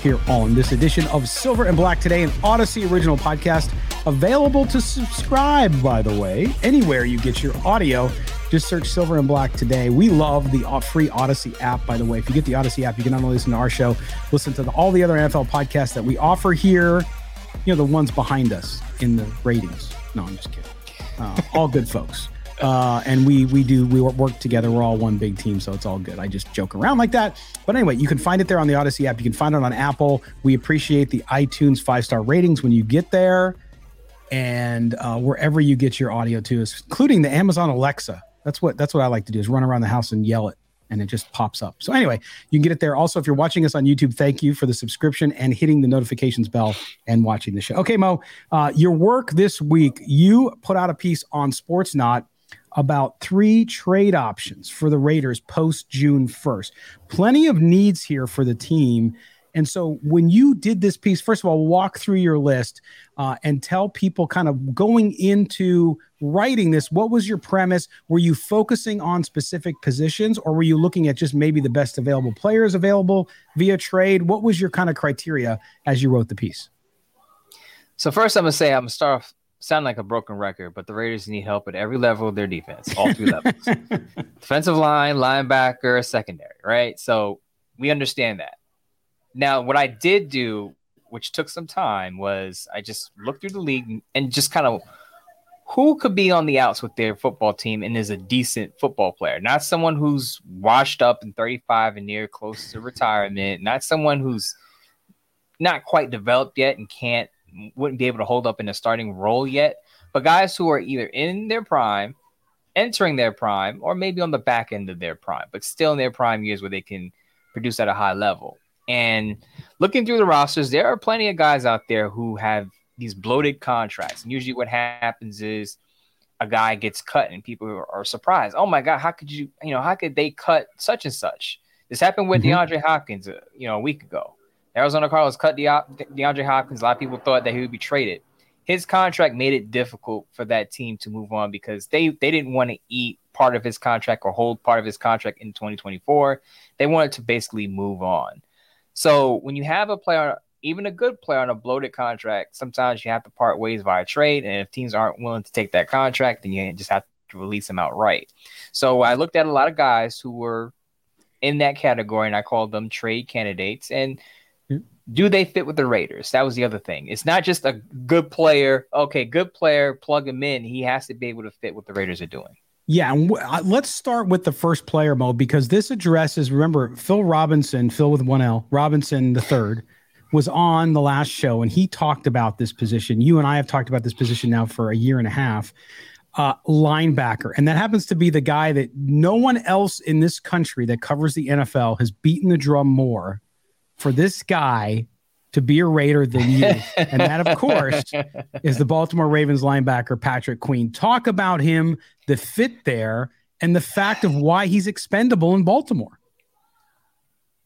here on this edition of Silver and Black Today, an Audacy original podcast available to subscribe, by the way, anywhere you get your audio. Just search Silver and Black Today. We love the free Audacy app, by the way. If you get the Audacy app, you can not only listen to our show, listen to the, all the other NFL podcasts that we offer here, you know, the ones behind us in the ratings. No, I'm just kidding. Uh, all good folks. Uh, and we we do we work together. We're all one big team, so it's all good. I just joke around like that. But anyway, you can find it there on the Audacy app. You can find it on Apple. We appreciate the iTunes five star ratings when you get there, and uh, wherever you get your audio to, including the Amazon Alexa. That's what that's what I like to do is run around the house and yell it and it just pops up. So anyway, you can get it there. Also, if you're watching us on YouTube, thank you for the subscription and hitting the notifications bell and watching the show. Okay, Moe, uh, your work this week, you put out a piece on Sportsnaut about three trade options for the Raiders post June 1st. Plenty of needs here for the team. And so, when you did this piece, first of all, walk through your list uh, and tell people kind of going into writing this, what was your premise? Were you focusing on specific positions or were you looking at just maybe the best available players available via trade? What was your kind of criteria as you wrote the piece? So, first, I'm going to say, I'm to start off sound like a broken record, but the Raiders need help at every level of their defense, all three levels defensive line, linebacker, secondary, right? So we understand that. Now, what I did do, which took some time, was I just looked through the league and just kind of who could be on the outs with their football team and is a decent football player, not someone who's washed up and 35 and near close to retirement, not someone who's not quite developed yet and can't wouldn't be able to hold up in a starting role yet. But guys who are either in their prime, entering their prime, or maybe on the back end of their prime, but still in their prime years where they can produce at a high level. And looking through the rosters, there are plenty of guys out there who have these bloated contracts. And usually what happens is a guy gets cut and people are surprised. Oh my God, how could you, you know, how could they cut such and such? This happened with mm-hmm. DeAndre Hopkins, uh, you know, a week ago. Arizona Cardinals cut De- DeAndre Hopkins. A lot of people thought that he would be traded. His contract made it difficult for that team to move on because they they didn't want to eat part of his contract or hold part of his contract in 2024. They wanted to basically move on. So when you have a player, even a good player on a bloated contract, sometimes you have to part ways via trade. And if teams aren't willing to take that contract, then you just have to release them outright. So I looked at a lot of guys who were in that category and I called them trade candidates. And do they fit with the Raiders? That was the other thing. It's not just a good player. Okay, good player, plug him in. He has to be able to fit what the Raiders are doing. Yeah, and w- uh, let's start with the first player mode because this addresses. Remember, Phil Robinson, Phil with one L, Robinson the third, was on the last show and he talked about this position. You and I have talked about this position now for a year and a half. Uh, linebacker, and that happens to be the guy that no one else in this country that covers the NFL has beaten the drum more for this guy to be a Raider than you. and that, of course, is the Baltimore Ravens linebacker, Patrick Queen. Talk about him, the fit there, and the fact of why he's expendable in Baltimore.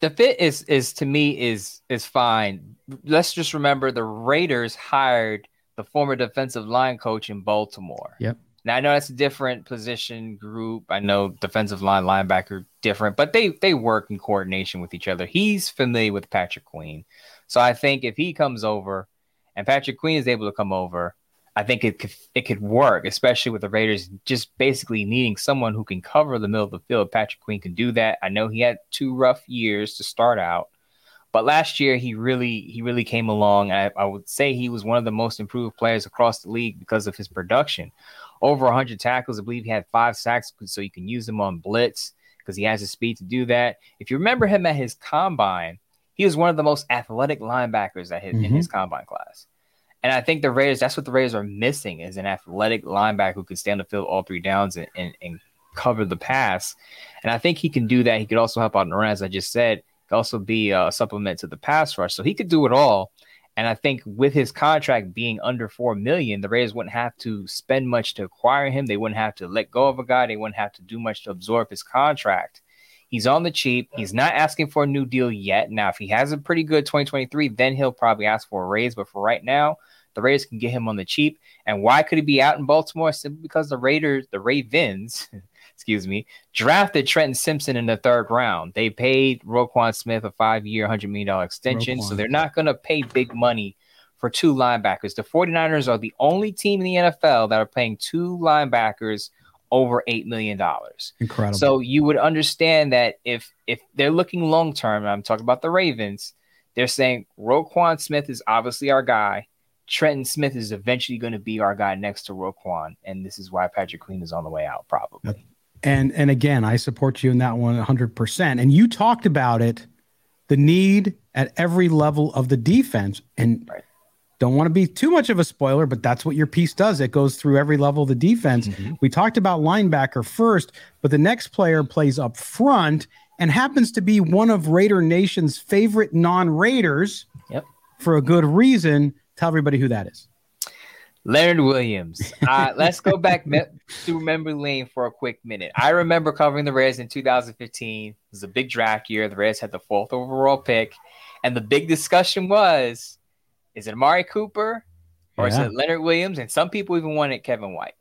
the fit is is to me is is fine. Let's just remember the Raiders hired the former defensive line coach in Baltimore. Yep. Now I know that's a different position group. I know defensive line, linebacker, different, but they they work in coordination with each other. He's familiar with Patrick Queen, so I think if he comes over, and Patrick Queen is able to come over, I think it could it could work, especially with the Raiders just basically needing someone who can cover the middle of the field. Patrick Queen can do that. I know he had two rough years to start out, but last year he really he really came along. I, I would say he was one of the most improved players across the league because of his production over 100 tackles. I believe he had five sacks, so you can use him on blitz because he has the speed to do that. If you remember him at his combine, he was one of the most athletic linebackers that hit mm-hmm. in his combine class. And I think the Raiders, that's what the Raiders are missing is an athletic linebacker who can stand the field all three downs and, and, and cover the pass. And I think he can do that. He could also help out in the run, as I just said. Could also be a supplement to the pass rush. So he could do it all. And I think with his contract being under four million, the Raiders wouldn't have to spend much to acquire him. They wouldn't have to let go of a guy. They wouldn't have to do much to absorb his contract. He's on the cheap. He's not asking for a new deal yet. Now, if he has a pretty good 2023, then he'll probably ask for a raise. But for right now, the Raiders can get him on the cheap. And why could he be out in Baltimore? Simply because the Raiders, the Ravens, excuse me, drafted Trenton Simpson in the third round. They paid Roquan Smith a five year, $100 million extension. Roquan. So they're not going to pay big money for two linebackers. The 49ers are the only team in the NFL that are paying two linebackers over $8 million. Incredible. So you would understand that if if they're looking long term, I'm talking about the Ravens, they're saying Roquan Smith is obviously our guy. Trenton Smith is eventually going to be our guy next to Roquan, and this is why Patrick Queen is on the way out, probably. And and again, I support you in that one 100%. And you talked about it, the need at every level of the defense, and right. don't want to be too much of a spoiler, but that's what your piece does. It goes through every level of the defense. Mm-hmm. We talked about linebacker first, but the next player plays up front and happens to be one of Raider Nation's favorite non-Raiders. Yep. For a good reason Tell everybody who that is. Leonard Williams. Uh, let's go back me- to memory lane for a quick minute. I remember covering the Reds in 2015. It was a big draft year. The Reds had the fourth overall pick, and the big discussion was: is it Amari Cooper or yeah. is it Leonard Williams? And some people even wanted Kevin White.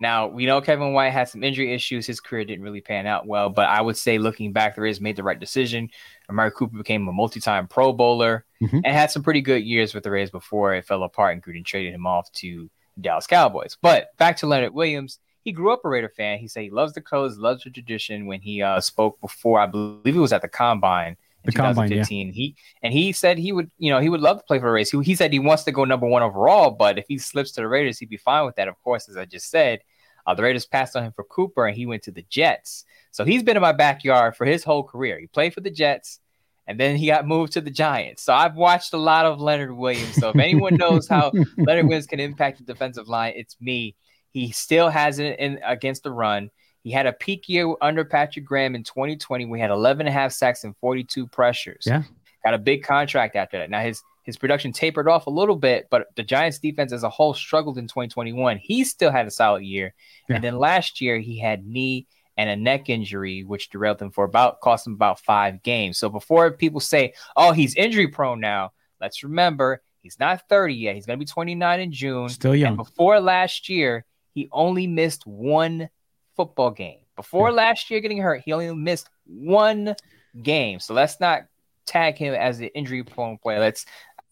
Now we know Kevin White had some injury issues. His career didn't really pan out well, but I would say looking back, the Rays made the right decision. Amari Cooper became a multi-time Pro Bowler mm-hmm. and had some pretty good years with the Rays before it fell apart and Gruden traded him off to Dallas Cowboys. But back to Leonard Williams, he grew up a Raider fan. He said he loves the colors, loves the tradition. When he uh, spoke before, I believe it was at the Combine in the 2015. Combine, yeah. He and he said he would, you know, he would love to play for the Rays. He, he said he wants to go number one overall, but if he slips to the Raiders, he'd be fine with that. Of course, as I just said, uh, the Raiders passed on him for Cooper, and he went to the Jets. So he's been in my backyard for his whole career. He played for the Jets, and then he got moved to the Giants. So I've watched a lot of Leonard Williams. So if anyone knows how Leonard Williams can impact the defensive line, it's me. He still has it in against the run. He had a peak year under Patrick Graham in 2020. We had 11 and a half sacks and 42 pressures. Yeah. Got a big contract after that. Now his his production tapered off a little bit, but the Giants defense as a whole struggled in 2021. He still had a solid year. Yeah. And then last year he had knee and a neck injury, which derailed him for about cost him about five games. So before people say, "Oh, he's injury prone now," let's remember he's not 30 yet. He's going to be 29 in June. Still young. And before last year, he only missed one football game. Before last year getting hurt, he only missed one game. So let's not tag him as an injury prone player. Let's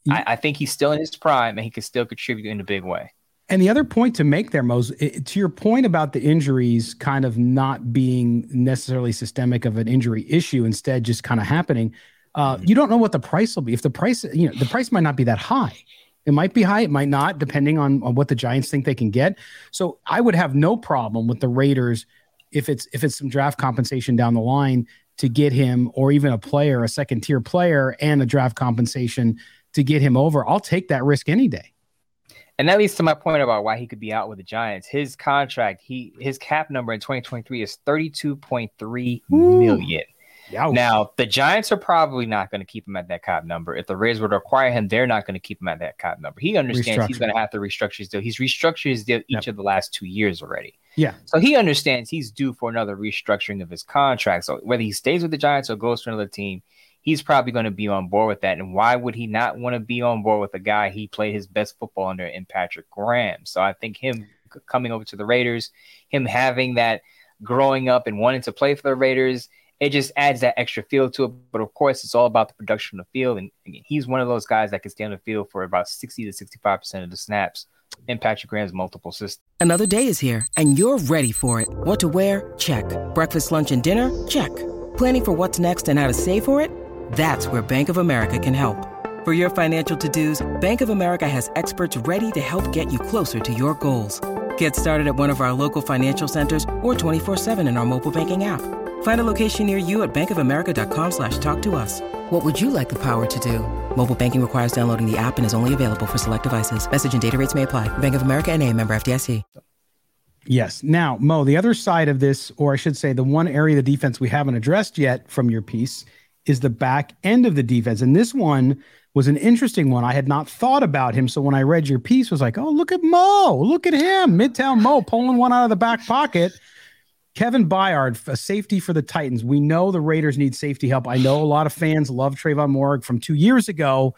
I, I, think he's still in his prime and he can still contribute in a big way. And the other point to make there, Mose, to your point about the injuries kind of not being necessarily systemic of an injury issue, instead just kind of happening. Uh, mm-hmm. you don't know what the price will be. If the price, you know, the price might not be that high. It might be high, it might not, depending on, on what the Giants think they can get. So I would have no problem with the Raiders if it's if it's some draft compensation down the line to get him, or even a player, a second tier player, and a draft compensation to get him over, I'll take that risk any day. And that leads to my point about why he could be out with the Giants. His contract, he his cap number in 2023 is 32.3 million. Ouch. Now, the Giants are probably not going to keep him at that cap number. If the Rays were to acquire him, they're not going to keep him at that cap number. He understands he's going to have to restructure his deal. He's restructured his deal each yep. of the last two years already. Yeah. So he understands he's due for another restructuring of his contract. So whether he stays with the Giants or goes to another team, he's probably going to be on board with that. And why would he not want to be on board with a guy he played his best football under in Patrick Graham? So I think him coming over to the Raiders, him having that growing up and wanting to play for the Raiders, it just adds that extra feel to it. But of course, it's all about the production on the field. And again, he's one of those guys that can stay on the field for about 60 to 65% of the snaps in Patrick Graham's multiple systems. Another day is here and you're ready for it. What to wear? Check. Breakfast, lunch, and dinner? Check. Planning for what's next and how to save for it? That's where Bank of America can help. For your financial to-dos, Bank of America has experts ready to help get you closer to your goals. Get started at one of our local financial centers or 24-7 in our mobile banking app. Find a location near you at bankofamerica.com slash talk to us. What would you like the power to do? Mobile banking requires downloading the app and is only available for select devices. Message and data rates may apply. Bank of America and a member FDIC. Yes. Now, Moe, the other side of this, or I should say the one area of the defense we haven't addressed yet from your piece is the back end of the defense. And this one was an interesting one. I had not thought about him. So when I read your piece, was like, oh, look at Moe. Look at him. Midtown Moe pulling one out of the back pocket. Kevin Byard, a safety for the Titans. We know the Raiders need safety help. I know a lot of fans love Tre'von Moehrig from two years ago.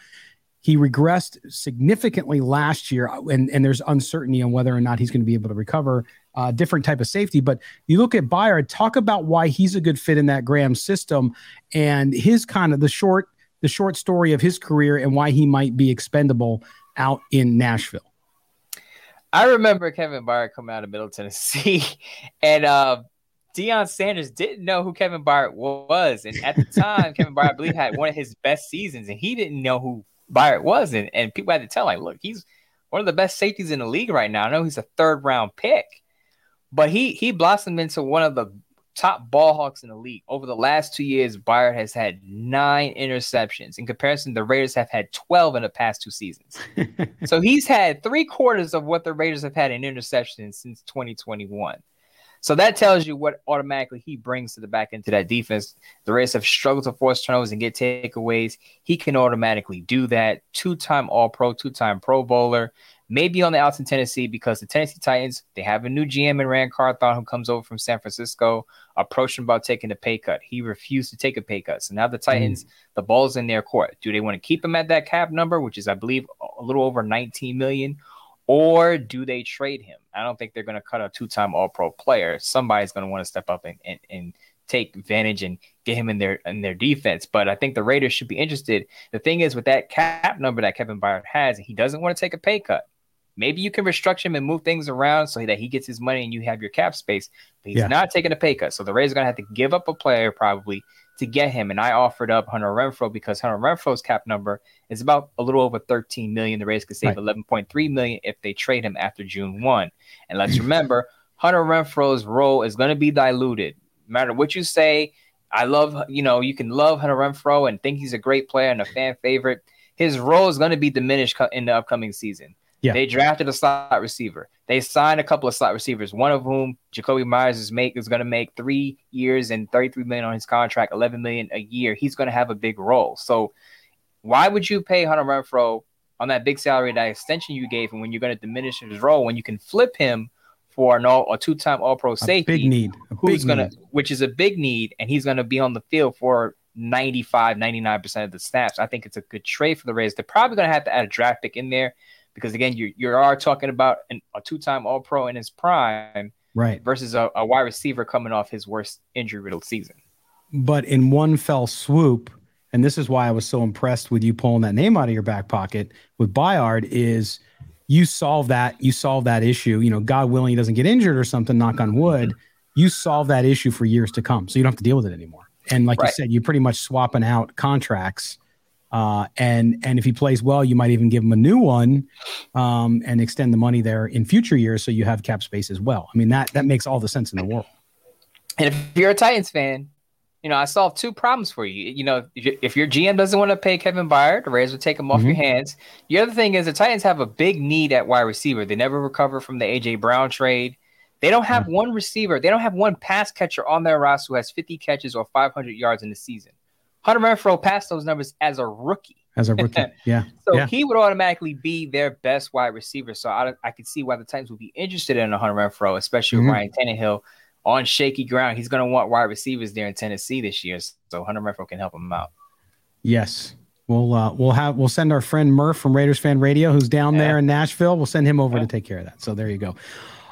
He regressed significantly last year, and, and there's uncertainty on whether or not he's going to be able to recover. Uh, different type of safety, but you look at Byard. Talk about why he's a good fit in that Graham system, and his kind of the short the short story of his career and why he might be expendable out in Nashville. I remember Kevin Byard coming out of Middle Tennessee, and uh, Deion Sanders didn't know who Kevin Byard was. And at the time, Kevin Byard, I believe, had one of his best seasons, and he didn't know who Byard was. And, and people had to tell, like, look, he's one of the best safeties in the league right now. I know he's a third round pick, but he he blossomed into one of the top ball hawks in the league. Over the last two years, Byard has had nine interceptions. In comparison, the Raiders have had 12 in the past two seasons. so he's had three quarters of what the Raiders have had in interceptions since 2021. So that tells you what automatically he brings to the back end to that defense. The Raiders have struggled to force turnovers and get takeaways. He can automatically do that. Two time All Pro, two time Pro Bowler maybe on the outs in Tennessee because the Tennessee Titans, they have a new GM in Ran Carthon who comes over from San Francisco, approached him about taking a pay cut. He refused to take a pay cut. So now the Titans, mm. the ball's in their court. Do they want to keep him at that cap number, which is, I believe, a little over 19 million? Or do they trade him? I don't think they're going to cut a two-time All-Pro player. Somebody's going to want to step up and, and, and take advantage and get him in their in their defense. But I think the Raiders should be interested. The thing is, with that cap number that Kevin Byard has, he doesn't want to take a pay cut. Maybe you can restructure him and move things around so that he gets his money and you have your cap space. But he's yeah. not taking a pay cut. So the Rays are going to have to give up a player probably to get him. And I offered up Hunter Renfrow because Hunter Renfrow's cap number is about a little over 13 million. The Rays could save right. 11.3 million if they trade him after June 1. And let's remember, Hunter Renfrow's role is going to be diluted. No matter what you say, I love, you know, you can love Hunter Renfrow and think he's a great player and a fan favorite. His role is going to be diminished in the upcoming season. Yeah. They drafted a slot receiver. They signed a couple of slot receivers, one of whom Jakobi Meyers is make is going to make three years and 33 million on his contract, 11 million a year. He's going to have a big role. So why would you pay Hunter Renfrow on that big salary, that extension you gave him when you're going to diminish his role when you can flip him for an all a two-time all-pro safety? big need. A who's big gonna need. which is a big need, and he's gonna be on the field for 95, 99% of the snaps. I think it's a good trade for the Rays. They're probably gonna have to add a draft pick in there because again, you you are talking about an, a two time All Pro in his prime, right? Versus a, a wide receiver coming off his worst injury riddled season. But in one fell swoop, and this is why I was so impressed with you pulling that name out of your back pocket with Byard is you solve that you solve that issue. You know, God willing, he doesn't get injured or something. Knock on wood. You solve that issue for years to come, so you don't have to deal with it anymore. And like right. you said, you're pretty much swapping out contracts uh, and and if he plays well, you might even give him a new one um, and extend the money there in future years, so you have cap space as well. I mean that that makes all the sense in the world. And if you're a Titans fan, you know I solved two problems for you. You know if your GM doesn't want to pay Kevin Byard, the Raiders will take him off mm-hmm. your hands. The other thing is the Titans have a big need at wide receiver. They never recover from the AJ Brown trade. They don't have mm-hmm. one receiver. They don't have one pass catcher on their roster who has 50 catches or 500 yards in the season. Hunter Renfrow passed those numbers as a rookie. As a rookie, yeah. so yeah. he would automatically be their best wide receiver. So I, I could see why the Titans would be interested in a Hunter Renfrow, especially mm-hmm. with Ryan Tannehill on shaky ground. He's going to want wide receivers there in Tennessee this year. So Hunter Renfrow can help him out. Yes. We'll uh, we'll have we'll send our friend Murph from Raiders Fan Radio, who's down yeah. there in Nashville. We'll send him over yeah. to take care of that. So there you go.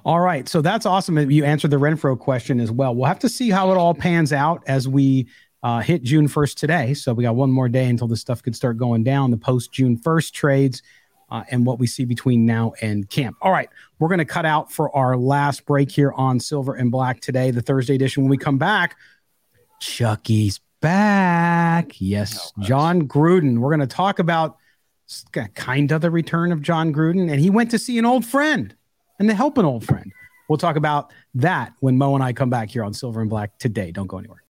All right. So that's awesome. You answered the Renfrow question as well. We'll have to see how it all pans out as we uh, hit June 1st today. So we got one more day until this stuff could start going down. The post June 1st trades uh, and what we see between now and camp. All right, we're going to cut out for our last break here on Silver and Black today, the Thursday edition. When we come back, Chucky's back. Yes, oh, Jon Gruden. We're going to talk about kind of the return of Jon Gruden, and he went to see an old friend and to help an old friend. We'll talk about that when Moe and I come back here on Silver and Black today. Don't go anywhere.